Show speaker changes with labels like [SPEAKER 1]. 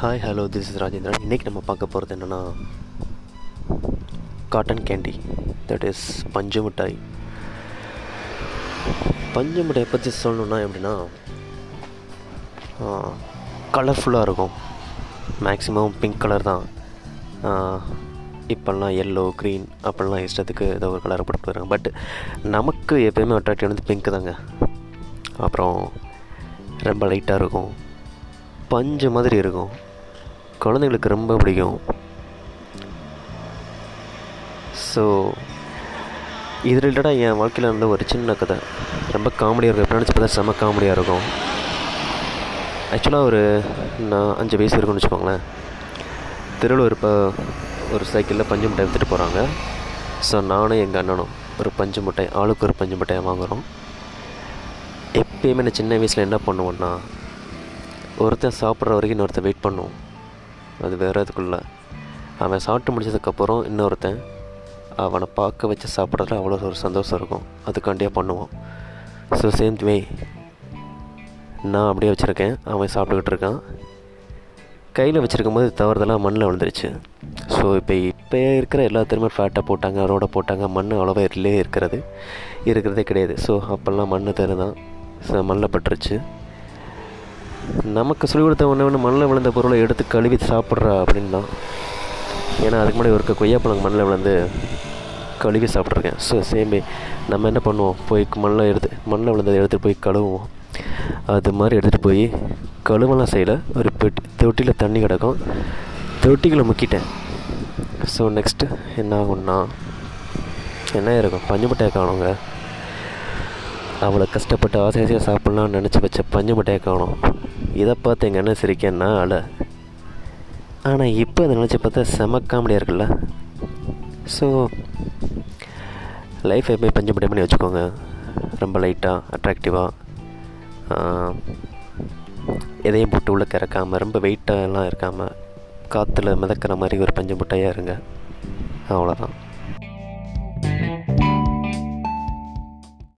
[SPEAKER 1] Hi hello this is Rajendran இன்றைக்கி நம்ம பார்க்க போகிறது என்னென்னா காட்டன் கேண்டி தட் இஸ் பஞ்சு மிட்டாய் பஞ்சு மிட்டாயை பற்றி சொல்லணுன்னா எப்படின்னா கலர்ஃபுல்லாக இருக்கும். மேக்ஸிமம் பிங்க் கலர் தான். இப்போல்லாம் எல்லோ க்ரீன் அப்படிலாம் இஷ்டத்துக்கு ஏதோ ஒரு கலரை போட்டு வராங்க. பட் நமக்கு எப்போயுமே அட்ராக்டிவ் வந்து பிங்க் தாங்க. அப்புறம் ரொம்ப லைட்டாக இருக்கும். பஞ்சு மாதிரி இருக்கும். குழந்தைங்களுக்கு ரொம்ப பிடிக்கும். ஸோ இது ரிலேட்டடாக என் வாழ்க்கையில் இருந்த ஒரு சின்ன கதை. ரொம்ப காமெடியாக இருக்கும். எப்படி நினச்சி பார்த்தா செம்ம காமெடியாக இருக்கும். ஆக்சுவலாக ஒரு நான் அஞ்சு வயசு இருக்குன்னு வச்சுக்கோங்களேன். திருவள்ளூர் இப்போ ஒரு சைக்கிளில் பஞ்சு முட்டை எடுத்துகிட்டு போகிறாங்க ஸோ நானும் எங்கள் அண்ணனும் ஒரு பஞ்சு முட்டை ஆளுக்கு ஒரு பஞ்சு முட்டையை வாங்குகிறோம் எப்பயுமே நான் சின்ன வயசில் என்ன பண்ணுவோன்னா ஒருத்தன் சாப்பிட்ற வரைக்கும் இன்னொருத்தன் வெயிட் பண்ணுவோம். அது வேறு இதுக்குள்ள அவன் சாப்பிட்டு முடிச்சதுக்கப்புறம் இன்னொருத்தன் அவனை பார்க்க வச்சு சாப்பிட்றதுல அவ்வளோ ஒரு சந்தோஷம் இருக்கும். அதுக்காண்டியாக பண்ணுவான். ஸோ சேம் வே நான் அப்படியே வச்சுருக்கேன். அவன் சாப்பிட்டுக்கிட்டு இருக்கான். கையில் வச்சுருக்கும் போது தவறுதெல்லாம் மண்ணில் விழுந்துருச்சு. ஸோ இப்போ இப்போ இருக்கிற எல்லாத்துலேயுமே ஃபேட்டை போட்டாங்க ரோடை போட்டாங்க மண் அவ்வளோவா இல்லையே இருக்கிறது. இருக்கிறதே கிடையாது. ஸோ அப்போல்லாம் மண் தரு தான் ஸோ மண்ணில் பட்டுருச்சு. நமக்கு சொல்லிக் கொடுத்த ஒன்று ஒன்று மண்ணில் விழுந்த பொருளை எடுத்து கழுவி சாப்பிட்றா அப்படின்னு தான். ஏன்னா அதுக்கு முன்னாடி ஒரு கொய்யாப்பழம் மண்ணில் விழுந்து கழுவி சாப்பிட்ருக்கேன். ஸோ சேமே நம்ம என்ன பண்ணுவோம்? போய் மண்ணில் எடுத்து மண்ணில் விழுந்ததை எடுத்துகிட்டு போய் கழுவுவோம். அது மாதிரி எடுத்துகிட்டு போய் கழுவலாம் செய்யல. ஒரு பெட்டி தொட்டியில் தண்ணி கிடக்கும். தொட்டிகளை முக்கிட்டேன். ஸோ நெக்ஸ்ட்டு என்ன ஆகும்னா என்ன இருக்கும்? பஞ்சு மிட்டாய் காணுங்க. அவ்வளோ கஷ்டப்பட்டு ஆசை ஆசையாக சாப்பிட்லான்னு நினச்சி வச்ச பஞ்சு மிட்டாயை காணும். இதை பார்த்து எங்கள் அண்ணன் சிரிக்கன்னா அழ ஆனால் இப்போ அதை நினச்சி பார்த்தா செம காமெடியாக இருக்குல்ல. ஸோ லைஃப் எப்போயும் பஞ்சு பண்ணி வச்சுக்கோங்க. ரொம்ப லைட்டாக அட்ராக்டிவாக எதையும் போட்டு உள்ளே கிறக்காமல் ரொம்ப வெயிட்டாக எல்லாம் இருக்காமல் காற்றுல மிதக்கிற மாதிரி ஒரு பஞ்சு முட்டையாக இருங்க. அவ்வளோதான்